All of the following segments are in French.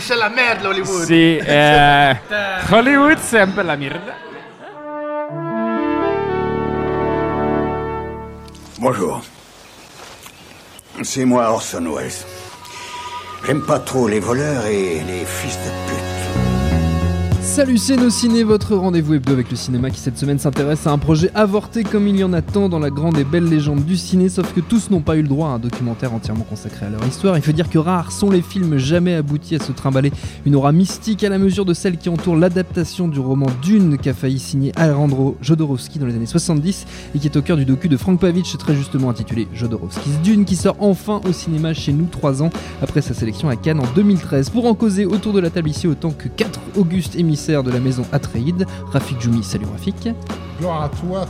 Mais c'est la merde, Hollywood. Sì, eh, Hollywood c'est un peu la merde. Bonjour. C'est moi Orson Welles. J'aime pas trop les voleurs et les fils de pute. Salut c'est nos ciné, votre rendez-vous hebdo avec le cinéma qui cette semaine s'intéresse à un projet avorté comme il y en a tant dans la grande et belle légende du ciné, sauf que tous n'ont pas eu le droit à un documentaire entièrement consacré à leur histoire. Il faut dire que rares sont les films jamais aboutis à se trimballer une aura mystique à la mesure de celle qui entoure l'adaptation du roman Dune qu'a failli signer Alejandro Jodorowsky dans les années 70 et qui est au cœur du docu de Frank Pavich très justement intitulé Jodorowsky's Dune qui sort enfin au cinéma chez nous trois ans après sa sélection à Cannes en 2013. Pour en causer autour de la table ici autant que quatre augustes de la maison Atreide. Rafik Djoumi, salut Rafik. Gloire à toi,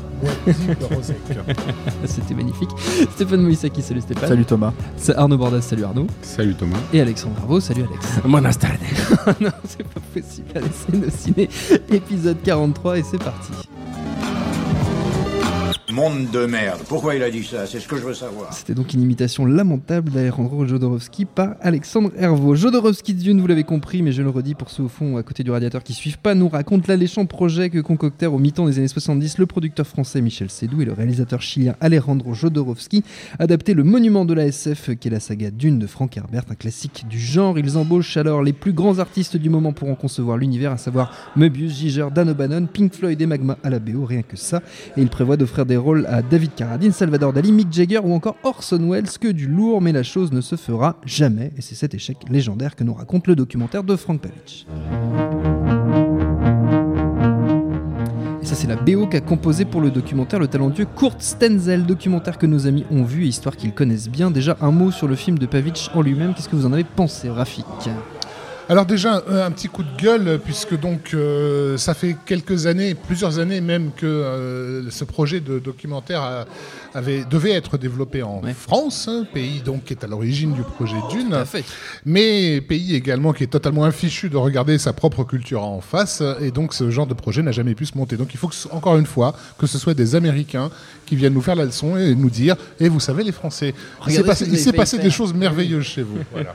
Wazir de Rosec. C'était magnifique. Stéphane Moïsaki, salut Stéphane. Salut Thomas. C'est Arnaud Bordas, salut Arnaud. Salut Thomas. Et Alexandre Arvo, salut Alex. Buenas tardes. non, c'est pas possible. Allez, c'est nos ciné, épisode 43 et c'est parti. Monde de merde. Pourquoi il a dit ça? C'est ce que je veux savoir. C'était donc une imitation lamentable d'Alejandro Jodorowsky par Alexandre Hervaux. Jodorowsky Dune, vous l'avez compris, mais je le redis pour ceux au fond à côté du radiateur qui suivent pas, nous raconte l'alléchant projet que concoctèrent au mi-temps des années 70 le producteur français Michel Sédou et le réalisateur chilien Alejandro Jodorowsky, adapter le monument de la SF qu'est la saga Dune de Frank Herbert, un classique du genre. Ils embauchent alors les plus grands artistes du moment pour en concevoir l'univers, à savoir Möbius, Giger, Dan O'Bannon, Pink Floyd et Magma à la BO, rien que ça. Et ils prévoient d'offrir des rôles à David Carradine, Salvador Dali, Mick Jagger ou encore Orson Welles, que du lourd, mais la chose ne se fera jamais. Et c'est cet échec légendaire que nous raconte le documentaire de Frank Pavich. Et ça, c'est la BO qu'a composé pour le documentaire le talentueux Kurt Stenzel, documentaire que nos amis ont vu, histoire qu'ils connaissent bien. Déjà, un mot sur le film de Pavich en lui-même. Qu'est-ce que vous en avez pensé, Rafik? Alors déjà, un, un petit coup de gueule, puisque donc euh, ça fait quelques années, plusieurs années même, que euh, ce projet de documentaire a- avait, devait être développé en Ouais. France, hein, pays donc qui est à l'origine du projet Dune, mais pays également qui est totalement infichu de regarder sa propre culture en face, et donc ce genre de projet n'a jamais pu se monter. Donc il faut que, encore une fois que ce soit des Américains qui viennent nous faire la leçon et nous dire, et vous savez les Français, il s'est passé, il des choses merveilleuses chez vous. Voilà.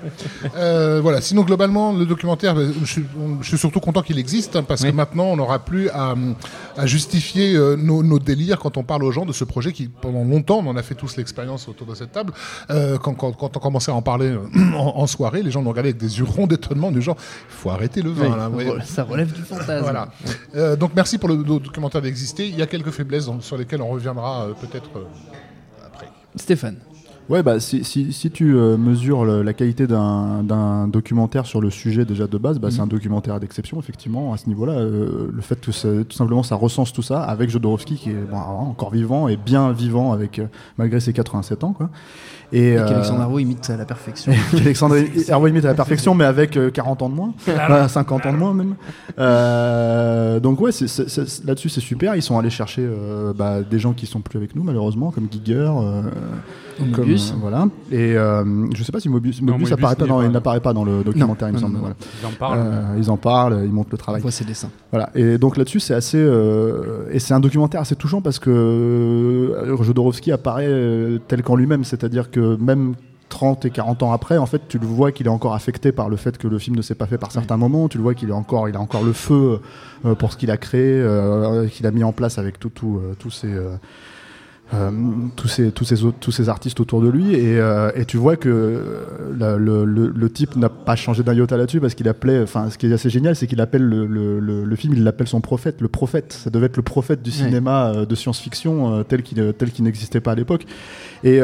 Euh, voilà. Sinon, globalement, le documentaire, ben, je suis, on- je suis surtout content qu'il existe hein, parce Oui. que maintenant, on n'aura plus à, à justifier euh, nos, nos délires quand on parle aux gens de ce projet qui, pendant longtemps, on en a fait tous l'expérience autour de cette table. euh, quand, quand, quand on commençait à en parler euh, en, en soirée, les gens nous regardaient avec des yeux ronds d'étonnement du genre, il faut arrêter le vin. Oui, là, ouais. Ça relève du fantasme. Voilà. Euh, donc merci pour le, le documentaire d'exister. Il y a quelques faiblesses dans- sur lesquelles on reviendra peut-être après. Stéphane. Ouais, bah, si, si, si tu euh, mesures le- la qualité d'un d'un documentaire sur le sujet déjà de base, bah, c'est un documentaire d'exception, effectivement, à ce niveau-là. Euh, le fait que ça- tout simplement ça recense tout ça avec Jodorowsky qui est bon, alors, encore vivant et bien vivant avec, euh, malgré ses 87 ans. Quoi. Et, Et euh, qu'Alexandre Arvo imite à la perfection. Alexandre Hervé imite à la perfection, mais avec euh, 40 ans de moins, Voilà, 50 ans de moins même. Euh, donc ouais, c'est- c'est- c'est- là-dessus c'est super. Ils sont allés chercher euh, bah, des gens qui sont plus avec nous malheureusement, comme Giger, comme, Mobius. euh, voilà. Et euh, je sais pas si Mobius, Non, Mobius Mobius apparaît pas, il n'apparaît pas dans le documentaire, il me semble. non, voilà. Ils en parlent. Euh, ils en parlent, ils montrent le On travail. voit ses dessins. Voilà. Et donc là-dessus, c'est assez. euh, et c'est un documentaire assez touchant parce que euh, Jodorowsky apparaît tel qu'en lui-même. C'est-à-dire que même 30 et 40 ans après, en fait, tu le vois qu'il est encore affecté par le fait que le film ne s'est pas fait par certains moments. Tu le vois qu'il est encore, il a encore le feu euh, pour ce qu'il a créé, euh, qu'il a mis en place avec tout, tout, euh, tous ces. Euh, tous ces tous ces autres, tous ces artistes autour de lui et, euh, et tu vois que euh, la- le, le, le type n'a pas changé d'un iota là-dessus parce qu'il appelait enfin ce qui est assez génial c'est qu'il appelle le, le, film il l'appelle son prophète le prophète. Ça devait être le prophète du cinéma euh, de science-fiction tel qu'il tel qu'il n'existait pas à l'époque. Et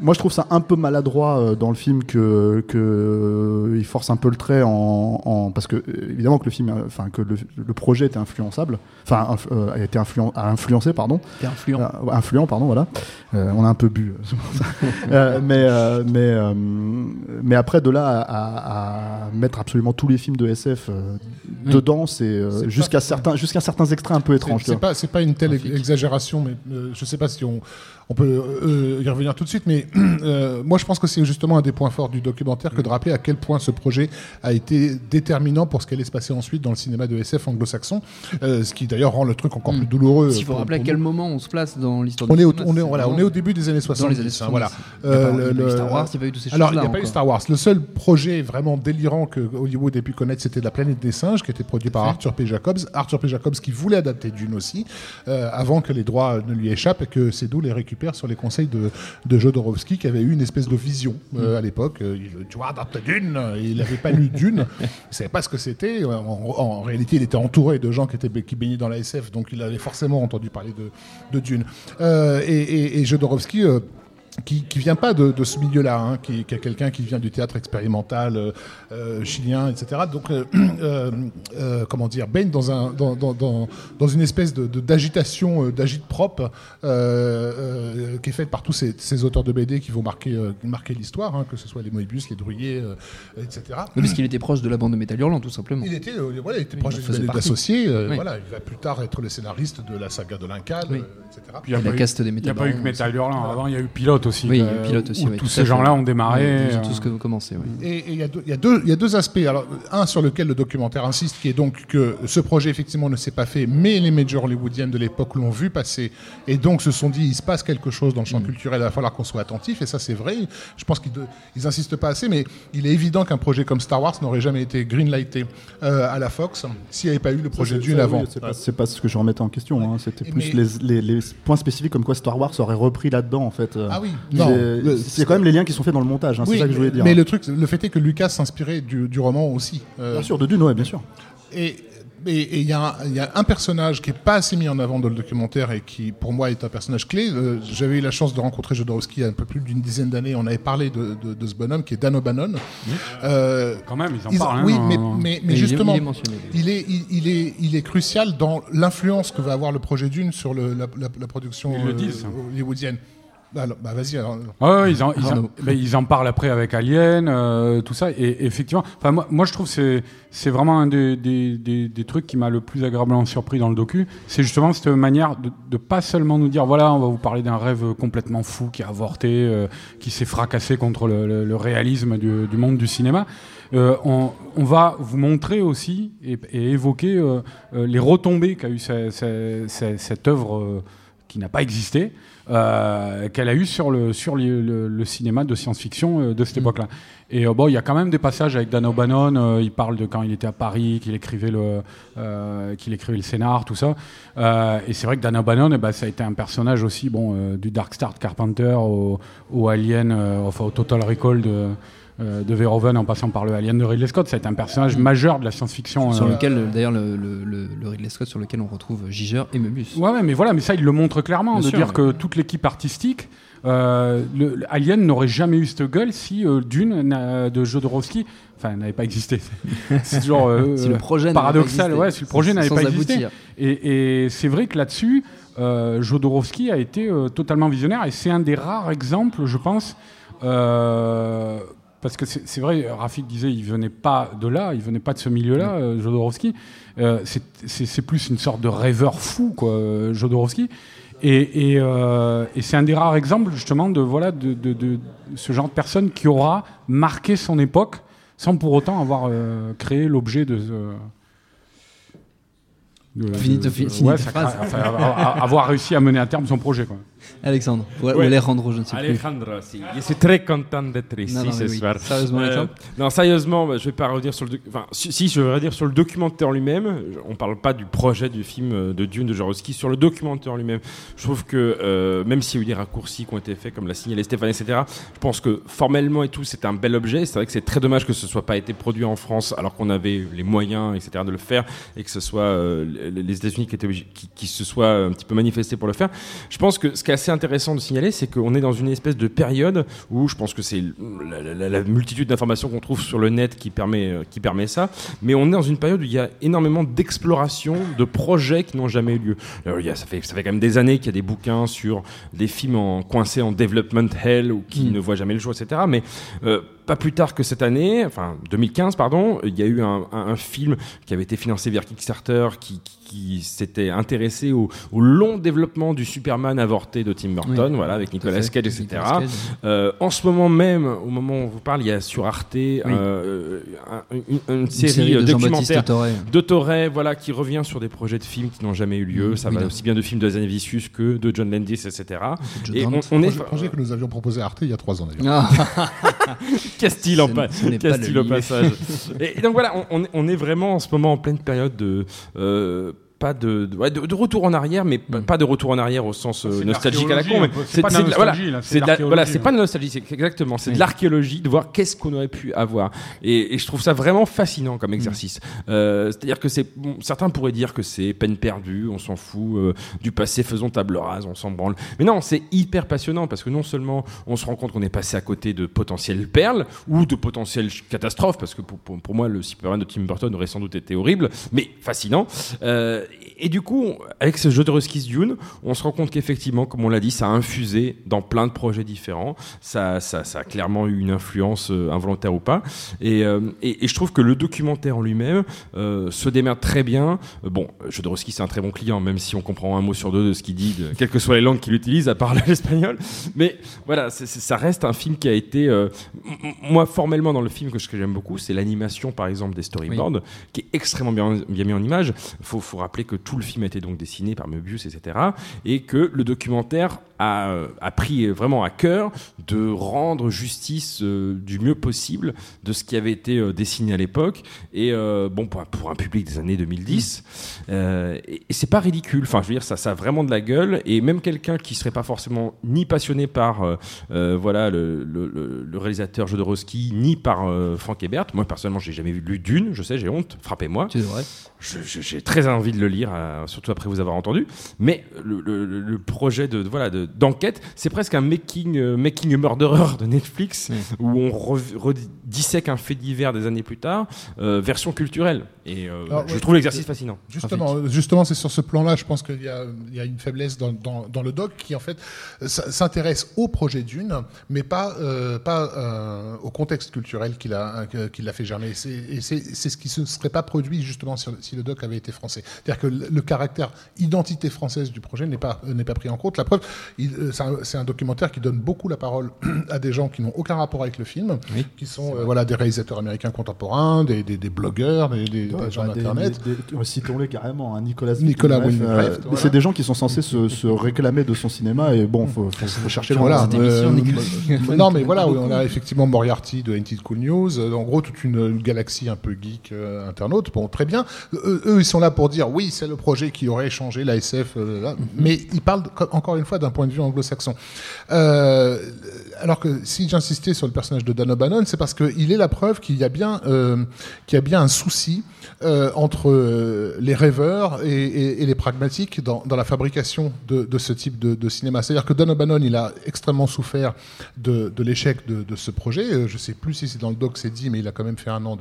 moi je trouve ça un peu maladroit dans le film que que il force un peu le trait en, en- parce que évidemment que le film enfin que le, projet était influençable enfin a été influen- a influencé pardon. Influent. influent, pardon, voilà. Euh, on a un peu bu. euh. Euh, mais, euh, mais, euh, mais après, de là à, mettre absolument tous les films de SF euh, Oui. dedans, c'est euh, jusqu'à certains, jusqu'à certains extraits un peu étranges. C'est- pas, c'est pas une telle exagération, mais euh, je sais pas si on, on peut euh, y revenir tout de suite. Mais euh, moi, je pense que c'est justement un des points forts du documentaire que de rappeler à quel point ce projet a été déterminant pour ce qui allait se passer ensuite dans le cinéma de SF anglo-saxon, euh, ce qui d'ailleurs rend le truc encore Mm. plus douloureux. Il faut pour- rappeler à quel nous. moment on se place dans l'histoire On du est est au, cinéma, on est, c'est voilà, on vraiment est au début des années 70. Dans les années hein, 70. voilà. Euh, il y a le- pas eu le- Star Wars, il n'y a pas eu toutes ces Alors, il n'y a pas eu. Star Wars. Le seul projet vraiment délirant que Hollywood ait pu connaître, c'était La planète des singes, qui était produit par Arthur P. Jacobs. Arthur P. Jacobs qui voulait adapter Dune aussi, euh, avant que les droits ne lui échappent et que Seydoux les récupère sur les conseils de, de Jodorowsky, qui avait eu une espèce de vision euh, à l'époque. Il- tu vois, adapte Dune. Il n'avait pas lu Dune. Il savait pas ce que c'était. En, en- en réalité, il était entouré de gens qui, étaient, qui baignaient dans la SF, donc il avait forcément entendu parler de, de Dune. Euh, et, et, et Jodorowsky. euh, qui, qui vient pas de, de ce milieu-là, hein, qui, qui est quelqu'un qui vient du théâtre expérimental euh, euh, chilien, etc. Donc, euh, euh, euh, comment dire, baigne dans, un, dans, dans, dans, dans une espèce de, de- d'agitation, euh, d'agite propre, euh, euh, qui est faite par tous ces, ces auteurs de BD qui vont marquer, euh, marquer l'histoire, hein, que ce soit les Moebius, les Drouillet, euh, etc. Oui, parce qu'il était proche de la bande de Métal Hurlant, tout simplement. Il était, euh, voilà, il était proche partie. d'associés. euh, Oui. Voilà, il va plus tard être le scénariste de la saga de l'Incal, Oui. Etc. Puis il y a Et la pas eu- caste des Il n'y a pas eu que Metal Hurlant. Avant, il y a eu Pilote aussi. Oui, il y a euh, eu Pilote aussi. où oui, tous tout ces gens-là ont démarré. Ont euh, tous que- commencé, oui. Et et il y, a deux- il y a deux- il y a deux aspects. Alors, un sur lequel le documentaire insiste, qui est donc que ce projet effectivement ne s'est pas fait, mais les majors hollywoodiennes de l'époque l'ont vu passer, et donc se sont dit il se passe quelque chose dans le champ Mm. culturel, il va falloir qu'on soit attentif, et ça c'est vrai. Je pense qu'ils de- ils insistent pas assez, mais il est évident qu'un projet comme Star Wars n'aurait jamais été greenlighté euh, à la Fox s'il n'y avait pas eu le projet Dune avant. oui, C'est pas, pas ce que je remettais en question. hein. C'était plus mais- les, les- les points spécifiques comme quoi Star Wars aurait repris là-dedans en fait. Ah oui, C'est- non. le- C'est quand même les liens qui sont faits dans le montage. hein, Oui, c'est ça que je voulais dire. Mais le truc, le fait est que Lucas s'inspirait du, du roman aussi. Euh, Bien sûr, de Dune, ouais, bien sûr. Et et- et il y, a un- il y a un personnage qui est pas assez mis en avant dans le documentaire et qui, pour moi, est un personnage clé. Euh, J'avais eu la chance de rencontrer Jodorowsky il y a un peu plus d'une dizaine d'années. On avait parlé de, de- de ce bonhomme qui est Dan O'Bannon. Euh, Quand même, ils en ils- parlent. hein, oui, mais, mais, mais justement, il est il est, il, est, il est crucial dans l'influence que va avoir le projet Dune sur le- la, la- la production Ils le euh, disent. hollywoodienne. Alors, bah vas-y. alors. Ah ouais, ils, en, ils, en, Arnaud. ils en parlent après avec Alien, euh, tout ça. Et effectivement, enfin moi, moi je trouve que c'est c'est vraiment un des, des, des, des trucs qui m'a le plus agréablement surpris dans le docu. C'est justement cette manière de, de pas seulement nous dire voilà, on va vous parler d'un rêve complètement fou qui a avorté, euh, qui s'est fracassé contre le, le- le réalisme du, du monde du cinéma. Euh, on, on va vous montrer aussi et, et évoquer euh, euh, les retombées qu'a eu ce- ce- ce- cette œuvre euh, qui n'a pas existé, euh, qu'elle a eu sur le, sur le, le- le cinéma de science-fiction euh, de cette époque-là. Et euh, bon, il y a quand même des passages avec Dan O'Bannon, il parle de quand il était à Paris, qu'il écrivait le, qu'il écrivait le scénar, tout ça. Et c'est vrai que Dan O'Bannon, eh ben, ça a été un personnage aussi, bon, du Dark Star de Carpenter au, au Alien, enfin au Total Recall de, de Verhoeven en passant par le Alien de Ridley Scott. Ça a été un personnage majeur de la science-fiction. Sur euh, lequel, d'ailleurs, le, le, le- le Ridley Scott, sur lequel on retrouve Giger et Möbius. Ouais, ouais, mais voilà, mais ça, il le montre clairement, Bien de sûr, dire ouais. que toute l'équipe artistique, euh, le, le Alien n'aurait jamais eu cette gueule si euh, Dune de Jodorowsky, enfin, n'avait pas existé. C'est toujours euh, Si le projet paradoxal, ouais, si le projet n'avait pas existé. aboutir. Et, et c'est vrai que là-dessus, euh, Jodorowsky a été euh, totalement visionnaire et c'est un des rares exemples, je pense. Parce que c'est vrai, Rafik disait, il venait pas de là, il venait pas de ce milieu-là, euh, Jodorowsky. Euh, c'est- plus une sorte de rêveur fou, quoi, euh, Jodorowsky. Et, et, euh, et c'est un des rares exemples, justement, de, voilà, de, de- de ce genre de personne qui aura marqué son époque sans pour autant avoir créé l'objet de. euh, de- de- de- ouais, ça enfin, avoir réussi à mener à terme son projet. Quoi. Alexandre, ou, Ouais. Alejandro, je ne sais plus. Alejandro, si. Je suis très content d'être ici Non, non, ce oui. soir. Sérieusement, Euh, non, sérieusement, bah, je vais pas revenir sur le. doc- Enfin, si, si, je vais revenir sur le documentaire lui-même. On parle pas du projet du film euh, de Dune de Jodorowsky, sur le documentaire lui-même. Je trouve que euh, même s'il y a eu des raccourcis qui ont été faits, comme l'a signalé Stéphane, etc. Je pense que formellement et tout, c'est un bel objet. C'est vrai que c'est très dommage que ce soit pas été produit en France, alors qu'on avait les moyens, etc. de le faire, et que ce soit euh, les États-Unis qui, étaient obligés- qui, qui se soient un petit peu manifestés pour le faire. Je pense que ce qui est assez intéressant de signaler, c'est qu'on est dans une espèce de période où je pense que c'est la, la- la- la multitude d'informations qu'on trouve sur le net qui permet, euh, qui permet ça, mais on est dans une période où il y a énormément d'exploration, de projets qui n'ont jamais eu lieu. Alors, il y a, ça, fait, ça fait quand même des années qu'il y a des bouquins sur des films en, coincés en development hell ou qui Mm. ne voient jamais le jour, etc. Mais euh, pas plus tard que cette année, enfin 2015 pardon, il y a eu un, un- un film qui avait été financé via Kickstarter qui, qui- qui s'était intéressé au, au long développement du Superman avorté de Tim Burton, Oui. voilà, avec Nicolas fait. Cage, etc. Nicolas Cage. Euh, en ce moment même, au moment où on vous parle, il y a sur Arte euh, un- une, une série, série de documentaire Toré. de Torre, voilà, qui revient sur des projets de films qui n'ont jamais eu lieu. Mm, Ça oui, va non. aussi bien de films de Zanavicius que de John Landis, etc. Et on, on est Projet, projet que nous avions proposé à Arte il y a trois ans d'ailleurs. Ah, Castille en, pa- le au passage. et, donc voilà, on, on est vraiment en ce moment en pleine période de. euh, pas de, de, ouais, de- de retour en arrière, mais pas, Mm. pas de retour en arrière au sens euh, nostalgique à la con. C'est pas de voilà, nostalgie, là, c'est hein. pas de nostalgie, c'est exactement, c'est Oui. de l'archéologie, de voir qu'est-ce qu'on aurait pu avoir. Et, et je trouve ça vraiment fascinant Mm. comme exercice. Euh, C'est-à-dire que c'est, bon, certains pourraient dire que c'est peine perdue, on s'en fout euh, du passé, faisons table rase, on s'en branle. Mais non, c'est hyper passionnant parce que non seulement on se rend compte qu'on est passé à côté de potentielles perles ou de potentielles catastrophes, parce que pour, pour, pour moi le Superman de Tim Burton aurait sans doute été horrible, mais fascinant. Euh, et, et du coup, avec ce jeu de Ruskies Dune, on se rend compte qu'effectivement, comme on l'a dit, ça a infusé dans plein de projets différents. Ça, ça, ça a clairement eu une influence euh, involontaire ou pas. Et, euh, et, et je trouve que le documentaire en lui-même euh, se démerde très bien. Bon, Jodorowsky c'est un très bon client, même si on comprend un mot sur deux de ce qu'il dit, de, quelles que soient les langues qu'il utilise, à part l'espagnol. Mais voilà, ça reste un film qui a été, moi formellement dans le film que, ce que j'aime beaucoup, c'est l'animation par exemple des storyboards, qui est extrêmement bien, bien mis en image. Faut, faut rappeler que tout le film a été donc dessiné par Möbius, etc. Et que le documentaire a, euh, a pris vraiment à cœur de rendre justice euh, du mieux possible de ce qui avait été euh, dessiné à l'époque. Et bon, pour un, pour un public des années 2010, euh, et, et c'est pas ridicule. Enfin, je veux dire, ça, ça a vraiment de la gueule. Et même quelqu'un qui serait pas forcément ni passionné par voilà le, le- le- réalisateur Jodorowsky, ni par Frank Hebert. Moi personnellement, j'ai jamais vu lu Dune. Je sais, j'ai honte. Frappez-moi. Je- je- J'ai très envie de le lire, euh, surtout après vous avoir entendu. Mais le, le- le- le projet de voilà de- d'enquête, c'est presque un making euh, making a murderer de Netflix où on re- redissèque un fait divers des années plus tard, euh, version culturelle. Et Alors, je ouais, trouve l'exercice fascinant. Justement, justement, c'est sur ce plan-là, je pense qu'il y, a- il y a une faiblesse dans, dans- dans le doc qui en fait s'intéresse au projet d'une, mais pas pas au contexte culturel qu'il a qu'il a fait germer. Et c'est- ce qui ne serait pas produit justement si le doc avait été français. C'est-à-dire que le, le caractère identité française du projet n'est pas n'est pas pris en compte. La preuve, euh, c'est un, documentaire qui donne beaucoup la parole à des gens qui n'ont aucun rapport avec le film, Oui. qui sont euh, voilà des réalisateurs américains contemporains, des, des, des blogueurs, des, des, des gens Bah, des- d'internet. des- Citons-les carrément, hein, Nicolas Nicolas euh, voilà. C'est des gens qui sont censés se, se réclamer de son cinéma et bon, faut, faut, faut chercher. Voilà. Euh, Nicolas. non, mais voilà, oui, on a effectivement Moriarty de Ain't It Cool News. En gros, toute une, une galaxie un peu geek euh, internaute. Bon, très bien. Eux, eux, ils sont là pour dire oui, c'est le projet qui aurait changé la SF. euh, là. Mais ils parlent co- encore une fois d'un point de vue anglo-saxon. Euh, alors que si j'insistais sur le personnage de Dan O'Bannon, c'est parce qu'il est la preuve qu'il y a bien, euh, qu'il y a bien un souci entre les rêveurs et, les pragmatiques dans, la fabrication de, ce type de, cinéma. C'est-à-dire que Don O'Bannon, il a extrêmement souffert de, l'échec de, ce projet. Je sais plus si c'est dans le doc c'est dit, mais il a quand même fait un an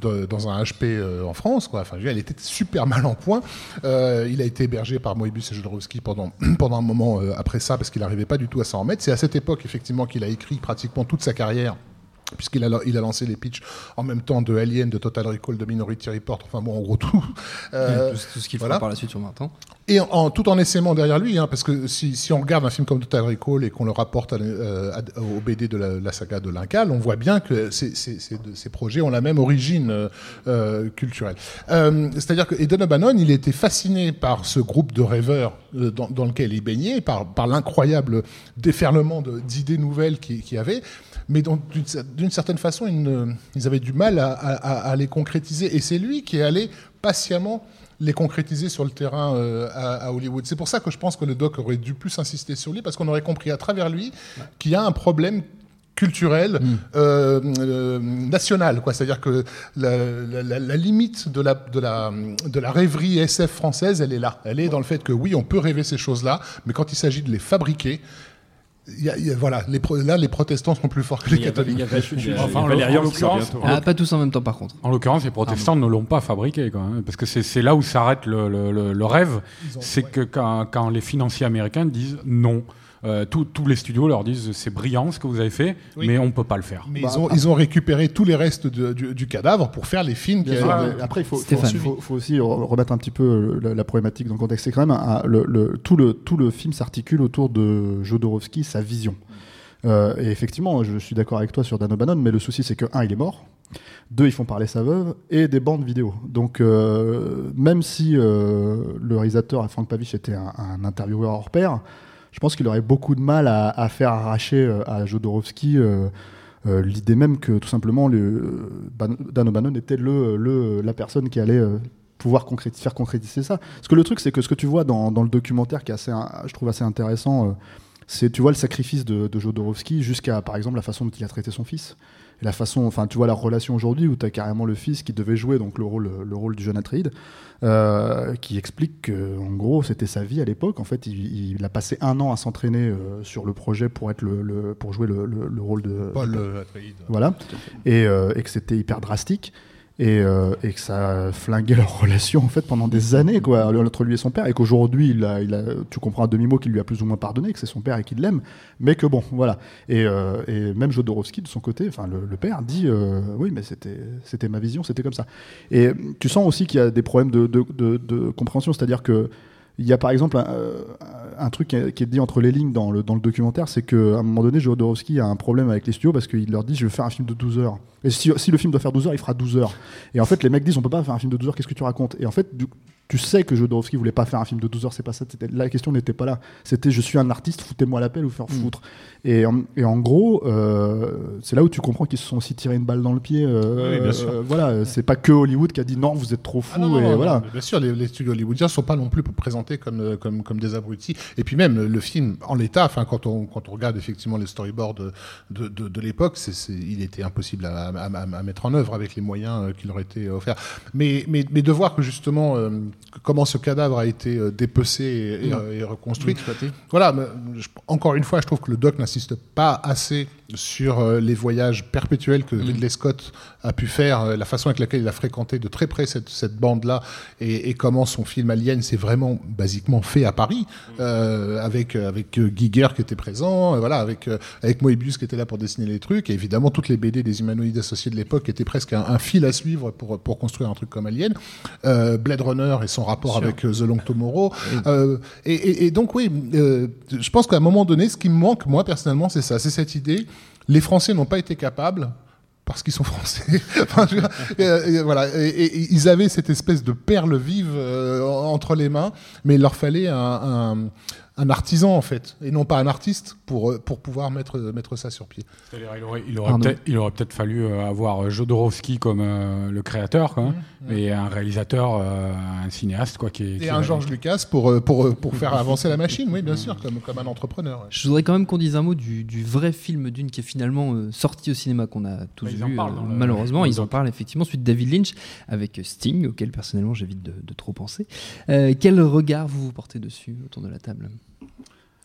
dans un HP en France. Enfin, il était super mal en point. Euh, il a été hébergé par Moebius et Jodorowsky pendant, pendant un moment euh, après ça, parce qu'il n'arrivait pas du tout à s'en remettre. C'est à cette époque, effectivement, qu'il a écrit pratiquement toute sa carrière puisqu'il a, il a lancé les pitchs en même temps de Alien, de Total Recall, de Minority Report, enfin bon, en gros tout. Euh, tout, tout ce qu'il fera voilà. par la suite sur 20 ans. Et tout en essaimant derrière lui, hein, parce que si, on regarde un film comme Total Recall et qu'on le rapporte euh, au BD de la, saga de l'Incal, on voit bien que ces, projets ont la même origine euh, euh, culturelle. C'est-à-dire que Eden O'Bannon, il était fasciné par ce groupe de rêveurs dans, lequel il baignait, par, l'incroyable déferlement d'idées nouvelles qu'il avait, mais d'une cer- d'une certaine façon, ils, avaient du mal à les concrétiser. Et c'est lui qui est allé patiemment les concrétiser sur le terrain euh, à, à Hollywood. C'est pour ça que je pense que le doc aurait dû plus insister sur lui, parce qu'on aurait compris à travers lui qu'il y a un problème culturel euh, euh, national quoi. C'est à dire que la, la- limite de la, de, la, de la rêverie SF française elle est là. Elle est dans le fait que oui on peut rêver ces choses là mais quand il s'agit de les fabriquer y a- il y a- voilà les pro- là les protestants sont plus forts que les Il y a- catholiques il y a- il y a- Enfin, en bientôt. Ah, pas tous en même temps par contre. En l'occurrence, les protestants ne l'ont pas fabriqué, quoi, hein, parce que c'est là où s'arrête le, le- le- le rêve. C'est ouais. que quand, quand les financiers américains disent non, euh, tous- tous les studios leur disent c'est brillant ce que vous avez fait, Oui. mais on peut pas le faire. Mais Bah, ils, ont, ils ont récupéré tous les restes de- du, du cadavre pour faire les films qui avaient- mais après, il faut, faut, Stéphane. faut- faut aussi re- remettre un petit peu euh, la, la problématique dans le contexte. C'est quand même un- le, le- tout, le, tout le film s'articule autour de Jodorowsky, sa vision. Euh, et effectivement, je suis d'accord avec toi sur Dan O'Bannon, mais le souci c'est que, un, il est mort. Deux, ils font parler sa veuve et des bandes vidéo. Donc, euh, même si euh, le réalisateur Frank Pavich était un, un intervieweur hors pair, je pense qu'il aurait beaucoup de mal à, faire arracher euh, à Jodorowsky euh, euh, l'idée même que tout simplement le, Ban- Dan O'Bannon était le, la personne qui allait euh, pouvoir faire concrétiser ça. Parce que le truc, c'est que ce que tu vois dans, le documentaire, qui est assez, je trouve assez intéressant, euh, c'est tu vois le sacrifice de, de Jodorowsky jusqu'à par exemple la façon dont il a traité son fils. Et la façon, enfin, tu vois la relation aujourd'hui où tu as carrément le fils qui devait jouer donc le rôle, le rôle du jeune Atreides, euh, qui explique que en gros c'était sa vie à l'époque. En fait, il, il a passé un an à s'entraîner euh, sur le projet pour être le, le- pour jouer le, le- le rôle de Paul Atreides. voilà, et, euh, et que c'était hyper drastique. Et, euh, et que ça a leur relation en fait pendant des années quoi entre lui et son père. Et qu'aujourd'hui il a, il a, tu comprends à demi mot qu'il lui a plus ou moins pardonné que c'est son père et qu'il l'aime. Mais que bon voilà. Et, euh, et même Jodorowsky de son côté enfin le, le père dit euh, oui mais c'était c'était ma vision c'était comme ça. Et tu sens aussi qu'il y a des problèmes de, de, de, de compréhension. C'est à dire que il y a par exemple un, euh, truc qui est dit entre les lignes dans le, documentaire, c'est qu'à un moment donné, Jodorowsky a un problème avec les studios parce qu'il leur dit je vais faire un film de 12 heures. Et si, le film doit faire 12 heures, il fera 12 heures. Et en fait, les mecs disent on peut pas faire un film de 12 heures, qu'est-ce que tu racontes? Et en fait, tu sais que Jodorowsky voulait pas faire un film de 12 heures, c'est pas ça. La question n'était pas là. C'était je suis un artiste, foutez-moi la pelle ou faire foutre. Et, en- et en gros, euh, c'est là où tu comprends qu'ils se sont aussi tirés une balle dans le pied. euh, Oui, bien sûr. euh, voilà, c'est pas que Hollywood qui a dit non, vous êtes trop fou. Ah non, non, et non, voilà. bien sûr, les, les studios hollywoodiens sont pas non plus présentés comme, euh, comme, comme des abrutis. Et puis même, le film, en l'état, enfin, quand on, quand on regarde effectivement les storyboards de, de, de, de l'époque, il était impossible à, à, à- à mettre en œuvre avec les moyens qui leur étaient offerts. Mais, mais, mais de voir que justement, comment ce cadavre a été euh, dépecé et, et- et reconstruit. Voilà, mais je- encore une fois, je trouve que le doc n'insiste pas assez sur euh, les voyages perpétuels que Ridley Scott a pu faire, euh, la façon avec laquelle il a fréquenté de très près cette, cette bande-là, et, et comment son film Alien s'est vraiment basiquement fait à Paris, euh, avec avec euh, Giger qui était présent, voilà, avec avec Moebius qui était là pour dessiner les trucs, et évidemment toutes les BD des humanoïdes associés de l'époque étaient presque un, un fil à suivre pour pour construire un truc comme Alien, Euh, Blade Runner et son rapport avec The Long Tomorrow, Euh, et, et- et donc oui, euh, je pense qu'à un moment donné, ce qui me manque moi personnellement, c'est ça, c'est cette idée. Les Français n'ont pas été capables parce qu'ils sont français. Voilà, ils avaient cette espèce de perle vive euh, entre les mains, mais il leur fallait un- un artisan en fait, et non pas un artiste pour euh, pour pouvoir mettre mettre ça sur pied. Il aurait, il aurait peut-être, il aurait peut-être fallu euh, avoir euh, Jodorowsky comme euh, le créateur, quoi, et un réalisateur, euh, un cinéaste, quoi, qui Et un Georges Lucas pour euh, pour euh, pour faire avancer la machine, oui bien sûr, comme comme un entrepreneur. ouais. Je voudrais quand même qu'on dise un mot du, du vrai film d'une qui est finalement euh, sorti au cinéma, qu'on a tous Bah, ils vu. en parlent euh, dans le- malheureusement, ils en parlent effectivement, de David Lynch avec Sting, auquel personnellement j'évite de, de trop penser. Euh, quel regard vous vous portez dessus autour de la table?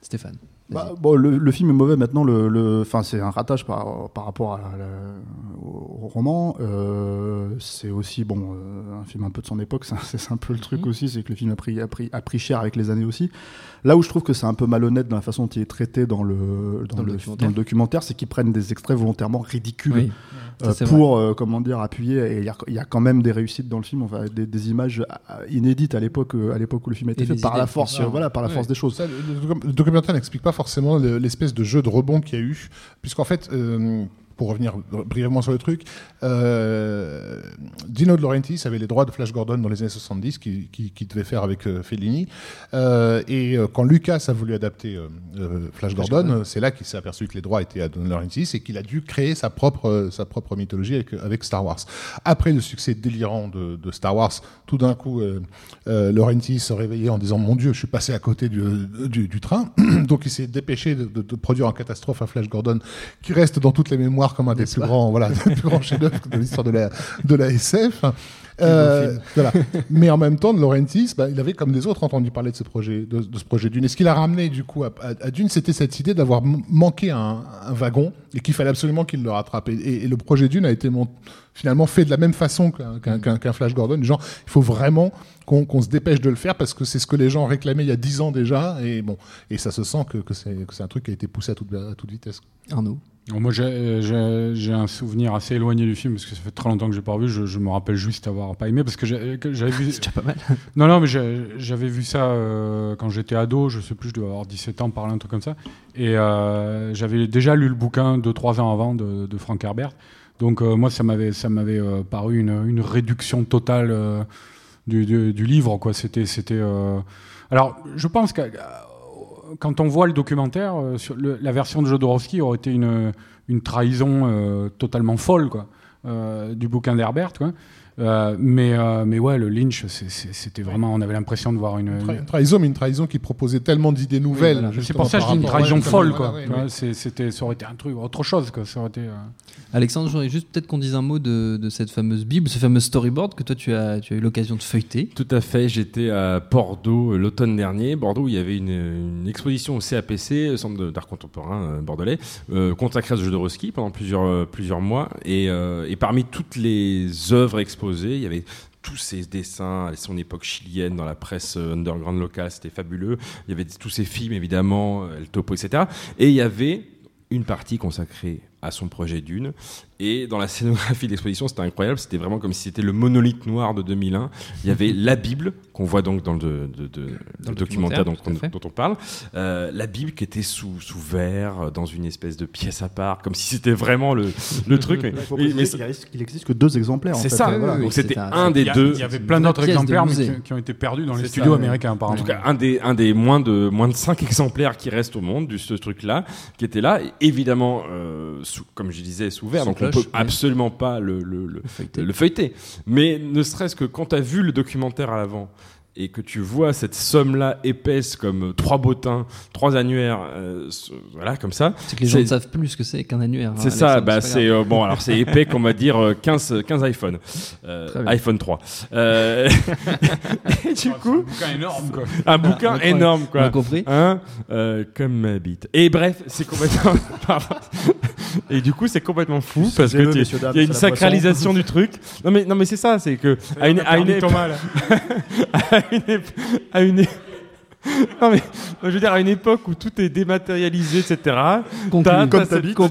Stéphane. Bah, bon, le, le film est mauvais maintenant. Le, c'est un ratage par, par rapport à la- au roman. Euh, c'est aussi bon, euh, un film un peu de son époque. C'est un peu le truc Mhm. aussi, c'est que le film a pris, a, pris, a pris cher avec les années aussi. Là où je trouve que c'est un peu malhonnête dans la façon dont il est traité dans le, dans Dans le le, documentaire. c'est qu'ils prennent des extraits volontairement ridicules Oui, euh, ça, pour, euh, comment dire, appuyer. Et il y, a- il y a quand même des réussites dans le film, enfin, des, des images euh, inédites à l'époque, à l'époque où le film a été Et fait, par la force, voilà, par la Ouais. force des choses. Ça, le, le docu- le documentaire n'explique pas forcément le- l'espèce de jeu de rebond qu'il y a eu, puisqu'en fait, euh, pour revenir brièvement sur le truc, euh, Dino De Laurentiis avait les droits de Flash Gordon dans les années 70, qu'il qui, qui devait faire avec euh, Fellini. Euh, et euh, quand Lucas a voulu adapter Flash Gordon, c'est là qu'il s'est aperçu que les droits étaient à De Laurentiis et qu'il a dû créer sa propre, sa propre mythologie avec, avec Star Wars. Après le succès délirant de, de Star Wars, tout d'un coup, Laurentiis se réveillait en disant Mon Dieu, je suis passé à côté du, du, du train. Donc il s'est dépêché de, de- de produire en catastrophe un Flash Gordon qui reste dans toutes les mémoires comme un des plus grands, voilà, des plus grands chefs-d'œuvre de l'histoire de la, de la SF. Euh, voilà. Mais en même temps, de Laurentiis, bah, il avait comme des autres entendu parler de ce projet, de, de ce projet Dune. Et ce qu'il a ramené du coup à, à, à Dune, c'était cette idée d'avoir manqué un, un wagon et qu'il fallait absolument qu'il le rattrape. Et, et- et le projet Dune a été mon- finalement fait de la même façon qu'un Flash Gordon. Genre, il faut vraiment qu'on se dépêche de le faire parce que c'est ce que les gens réclamaient il y a dix ans déjà. Et bon, et ça se sent que, que c'est que c'est un truc qui a été poussé à toute, à toute vitesse. Arnaud. Moi, j'ai- j'ai un souvenir assez éloigné du film parce que ça fait très longtemps que j'ai pas revu. Je, je me rappelle juste avoir pas aimé parce que j'avais vu. C'est déjà pas mal. Non, non, mais j'avais vu ça euh, quand j'étais ado. Je sais plus, je devais avoir 17 ans, par là, un truc comme ça. Et euh, j'avais déjà lu le bouquin 2-3 ans avant de, de Frank Herbert. Donc euh, moi, ça m'avait euh, paru une, une réduction totale euh, du, du- du livre. C'était euh, Alors, je pense euh, quand on voit le documentaire, euh, la version de Jodorowsky aurait été une, une trahison euh, totalement folle, quoi, euh, du bouquin d'Herbert. Euh, mais, euh, mais ouais, le Lynch, c'était vraiment, on avait l'impression de voir une. Une, tra- une- une trahison, mais une trahison qui proposait tellement d'idées nouvelles. voilà. C'est pour ça que je dis une trahison ouais, folle, quoi. ouais, ouais. c'était, ça aurait été un truc, autre chose, quoi. Ça aurait été. euh, Alexandre, j'aurais juste peut-être qu'on dise un mot de, de cette fameuse Bible, ce fameux storyboard que toi tu as, tu as eu l'occasion de feuilleter. Tout à fait, j'étais à Bordeaux euh, l'automne dernier. Bordeaux, où il y avait une, une exposition au CAPC, le Centre de- d'art contemporain bordelais, euh, consacrée à Jodorowsky pendant plusieurs, plusieurs mois. Et, euh, et parmi toutes les œuvres exposées, il y avait tous ces dessins son époque chilienne dans la presse euh, underground locale, c'était fabuleux. Il y avait tous ces films, évidemment, euh, El Topo, etc. Et il y avait une partie consacrée à son projet Dune. Et dans la scénographie de l'exposition, c'était incroyable. C'était vraiment comme si c'était le monolithe noir de 2001. Il y avait la Bible, qu'on voit donc dans le, de- de- de- Dans le le documentaire, documentaire, dont, on parle. Euh, la Bible qui était sous, sous verre, euh, dans une espèce de pièce à part, comme si c'était vraiment le, le truc. Mais, Il préciser mais qu'il reste- qu'il existe que deux exemplaires. c'est ça. Euh, voilà. Donc c'était un- un des Il a- deux. il y avait plein d'autres exemplaires mais qui, qui ont été perdus dans les studios ça, américains, apparemment. En tout cas, un des, un des moins de, moins de 5 exemplaires qui restent au monde de ce truc-là, qui était là, et évidemment, euh, sous- comme je disais, sous verre, donc on cloche, peut absolument pas le, le, le, feuilleter. le feuilleter. Mais ne serait-ce que quand tu as vu le documentaire à l'avant, et que tu vois cette somme-là épaisse comme trois bottins, trois annuaires, euh, voilà, comme ça, C'est que les gens ne savent plus ce que c'est qu'un annuaire. hein, c'est ça, Alexandre, bah, c'est euh, bon. Alors c'est épais qu'on va dire euh, 15 15 iPhone, euh, iPhone 3. Euh, et du C'est un coup, bouquin énorme, quoi. un bouquin énorme On a quoi. compris Hein euh, comme ma bite. Et bref, c'est complètement. Pardon. Et du coup, c'est complètement fou parce que il y a une sacralisation du truc. Non mais non mais c'est ça, c'est que à une à une à une ép- à une é- non mais je veux dire à une époque où tout est dématérialisé, etc. Conclu. T'as- Comme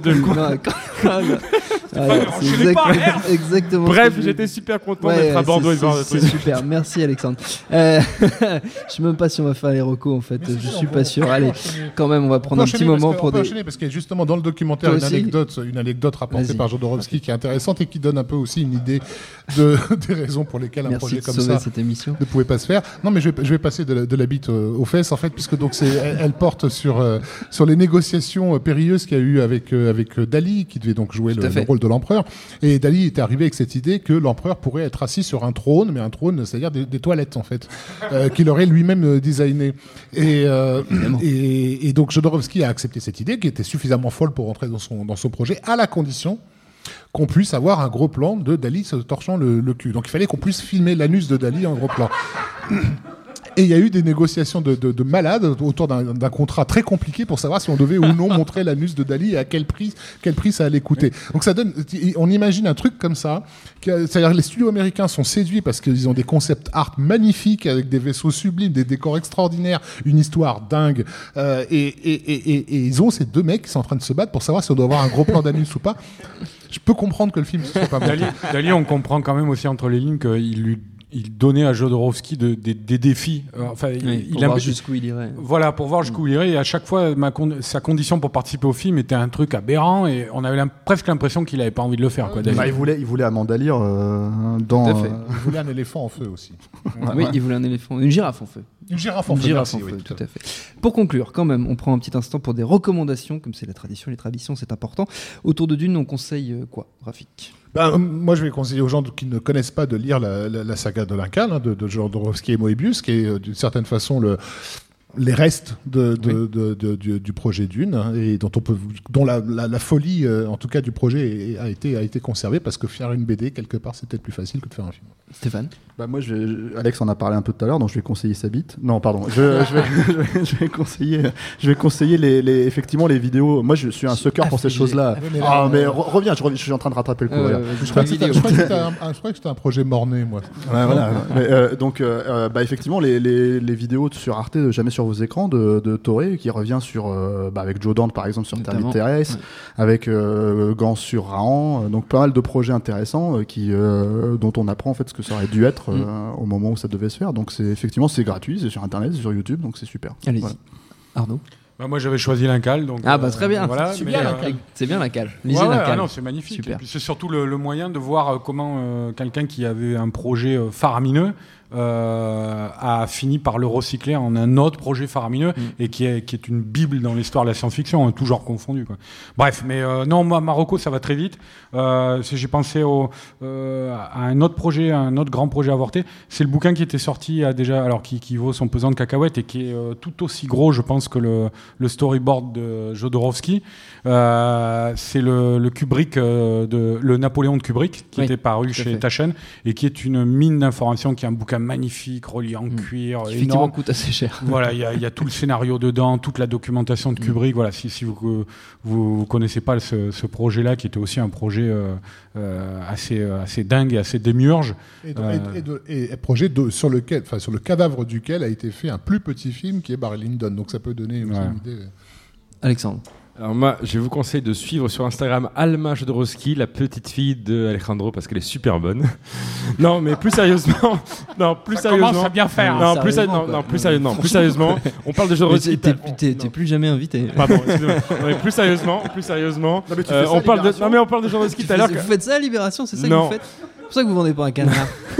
Pas, exactement, exactement Bref, j'étais super content Ouais, d'être à Bordeaux et de c'est- voir le c'est truc. c'est super, merci Alexandre. Euh, je sais même pas si on va faire les recos en fait, Mais je suis pas peut- sûr. Allez, quand même, on va prendre On un petit moment pour on peut des. enchaîner parce qu'il y a justement dans le documentaire Toi une aussi anecdote, une anecdote rapportée par Jodorowsky qui est intéressante et qui donne un peu aussi une idée de, des raisons pour lesquelles un Merci projet comme ça cette émission. ne pouvait pas se faire. Non, mais je vais, je vais passer de la, de la bite aux fesses, en fait, puisque donc c'est, elle, elle porte sur, euh, sur les négociations périlleuses qu'il y a eu avec, euh, avec Dali, qui devait donc jouer le, le rôle de l'empereur. Et Dali était arrivé avec cette idée que l'empereur pourrait être assis sur un trône, mais un trône, c'est-à-dire des, des toilettes, en fait, euh, qu'il aurait lui-même euh, designé. Et, euh, et, et donc Jodorowsky a accepté cette idée, qui était suffisamment folle pour entrer dans son, dans son projet, à la condition qu'on puisse avoir un gros plan de Dali se torchant le, le cul. Donc il fallait qu'on puisse filmer l'anus de Dali en gros plan. Et il y a eu des négociations de, de, de malades autour d'un contrat très compliqué pour savoir si on devait ou non montrer l'anus de Dali et à quel prix, quel prix ça allait coûter. Donc ça donne, on imagine un truc comme ça. C'est-à-dire les studios américains sont séduits parce qu'ils ont des concepts art magnifiques avec des vaisseaux sublimes, des décors extraordinaires, une histoire dingue. Euh, et, et, et, et, ils ont ces deux mecs qui sont en train de se battre pour savoir si on doit avoir un gros plan d'anus ou pas. Je peux comprendre que le film ne soit pas. Dali, Dali, on comprend quand même aussi entre les lignes qu'il lui il donnait à Jodorowsky de- des- des défis. Euh, Enfin, il- Oui, il pour voir jusqu'où il irait. Voilà, pour voir jusqu'où il irait. Et à chaque fois, ma con- sa condition pour participer au film était un truc aberrant. Et on avait presque l'impression qu'il avait pas envie de le faire. Quoi, Dali. Bah, il voulait, il voulait Amanda Lear euh, dans. Tout à fait. euh, Il voulait un éléphant en feu aussi. Oui, il voulait un éléphant, une girafe en feu. Une girafe en Une feu. girafe merci, en oui, feu, tout à tout à fait. Pour conclure, quand même, on prend un petit instant pour des recommandations, comme c'est la tradition, les traditions, c'est important. Autour de Dune, on conseille quoi, Rafik? Ben, moi, je vais conseiller aux gens qui ne connaissent pas de lire la, saga de l'Incal, hein, de, de Jodorowsky et Moebius, qui est euh, d'une certaine façon le, les restes de, de- de- de- du, du projet Dune hein, et dont on peut dont la, la- la folie euh, en tout cas du projet a été a été conservée parce que faire une BD quelque part c'est peut-être plus facile que de faire un film. Stéphane Bah moi, je vais- je- Alex en a parlé un peu tout à l'heure, donc je vais conseiller sa bite. Non, pardon. Je, je vais, je vais- je vais conseiller, je vais conseiller les, les- effectivement les vidéos. Moi, je suis un sucker pour ces choses-là. mais là, Ah, mais euh, re- reviens, je, reviens, je suis en train de rattraper le coup. voilà. Je crois que c'était je crois que c'était un, un- je crois que c'était un projet morné moi. Ouais, voilà. Mais, euh, donc, bah, effectivement, les, les, les vidéos sur Arte, Jamais sur vos écrans, de, de Toré, qui revient sur, euh, bah, avec Joe Dante, par exemple, sur Notamment, Terre Terrestre, avec euh, Gans sur Rahan, euh, donc pas mal de projets intéressants euh, qui, euh, dont on apprend en fait ce que ça aurait dû être euh, au moment où ça devait se faire. Donc, c'est effectivement, c'est gratuit, c'est sur Internet, c'est sur YouTube, donc c'est super. Allez-y. Voilà. Arnaud Bah, moi, j'avais choisi l'Incal. Donc, Ah bah très bien, Voilà, c'est mais, bien, euh. C'est bien. Ouais, ouais, la ah non, c'est magnifique. Super. Et puis c'est surtout le, le moyen de voir comment euh, quelqu'un qui avait un projet faramineux a fini par le recycler en un autre projet faramineux Mm. et qui est, qui est une bible dans l'histoire de la science-fiction, hein, tout genre confondu. Quoi. Bref, mais euh, non, moi, Marocco, ça va très vite. Euh, J'ai pensé au, euh, à un autre projet, à un autre grand projet avorté. C'est le bouquin qui était sorti à déjà, alors qui, qui vaut son pesant de cacahuètes et qui est euh, tout aussi gros, je pense, que le, le storyboard de Jodorowsky. Euh, c'est le, le Kubrick, euh, de, le Napoléon de Kubrick, qui Oui, était paru chez fait. Taschen et qui est une mine d'informations, qui est un bouquin magnifique, relié en Mm. cuir, Qui effectivement coûte assez cher. Voilà, il y, a- il y a tout le scénario dedans, toute la documentation de Kubrick. Voilà, si, si vous vous connaissez pas ce, ce projet-là, qui était aussi un projet euh, euh, assez euh, assez dingue et assez démiurge. Et, de- Euh. et- et de- et un projet de- sur lequel enfin sur le cadavre duquel a été fait un plus petit film qui est Barry Lyndon donc ça peut donner Ouais. une idée. Alexandre. Alors moi, je vous conseille de suivre sur Instagram Alma Jodorowsky, la petite fille de Alejandro, parce qu'elle est super bonne. non, mais plus sérieusement, non, plus Ça sérieusement, commence à bien faire. non, plus, Sérieusement, non, quoi. non, plus sérieusement, plus sérieusement, on parle de Mais Jodorowsky. T'es plus jamais invité. Pardon, excusez-moi. Non, mais plus sérieusement, plus sérieusement, Non, mais tu euh, fais ça, on parle de, non mais on parle de Jodorowsky tout à l'heure. Vous que- faites ça Libération, c'est ça que Non. vous faites pour ça que vous vendez pas un canard.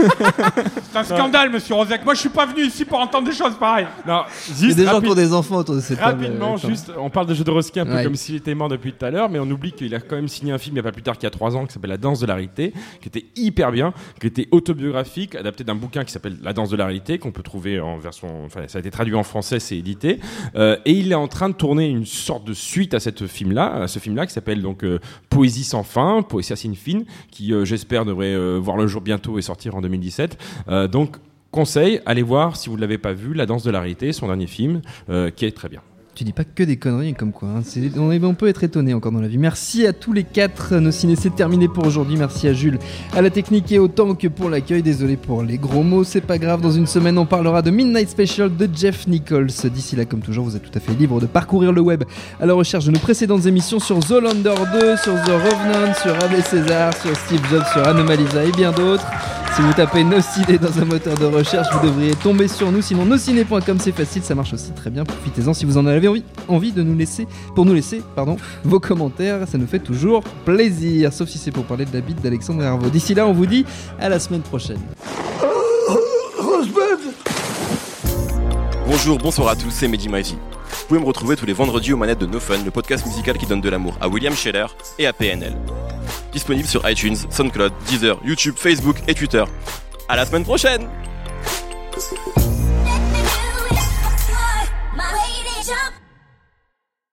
C'est un scandale, monsieur Rozek. Moi, je suis pas venu ici pour entendre des choses pareilles. Non, Il y a juste des gens qui rapide- ont des enfants autour de cette table. Rapidement, juste, on parle de Jodorowsky un peu Ouais. comme s'il était mort depuis tout à l'heure, mais on oublie qu'il a quand même signé un film il n'y a pas plus tard qu'il y a trois ans qui s'appelle La danse de la réalité, qui était hyper bien, qui était autobiographique, adapté d'un bouquin qui s'appelle La danse de la réalité, qu'on peut trouver en version, enfin, ça a été traduit en français, c'est édité, Euh, et il est en train de tourner une sorte de suite à cette film-là, à ce film-là qui s'appelle donc euh, Poésie sans fin, Poésie sin fin, qui euh, j'espère devrait euh, voir le jour bientôt et sortir en 2017. Euh, donc Conseil, allez voir si vous ne l'avez pas vu, La danse de la réalité, son dernier film, euh, qui est très bien. Tu dis pas que des conneries comme quoi. hein. On peut être étonné encore dans la vie. Merci à tous les quatre. Nos ciné, c'est terminé pour aujourd'hui. Merci à Jules, à la technique et autant que pour l'accueil. Désolé pour les gros mots, c'est pas grave. Dans une semaine, on parlera de Midnight Special de Jeff Nichols. D'ici là, comme toujours, vous êtes tout à fait libre de parcourir le web à la recherche de nos précédentes émissions sur Zolander 2, sur The Revenant, sur Abbé César, sur Steve Jobs, sur Anomalisa et bien d'autres. Si vous tapez Nos Ciné dans un moteur de recherche, vous devriez tomber sur nous. Sinon, nosciné.com, c'est facile, ça marche aussi très bien. Profitez-en si vous en avez envie, envie de nous laisser, pour nous laisser, pardon, vos commentaires. Ça nous fait toujours plaisir, sauf si c'est pour parler de la bite d'Alexandre Herveau. D'ici là, on vous dit à la semaine prochaine. Bonjour, bonsoir à tous, c'est Mehdi Maizy. Vous pouvez me retrouver tous les vendredis aux manettes de No Fun, le podcast musical qui donne de l'amour à William Scheller et à PNL. Disponible sur iTunes, SoundCloud, Deezer, YouTube, Facebook et Twitter. À la semaine prochaine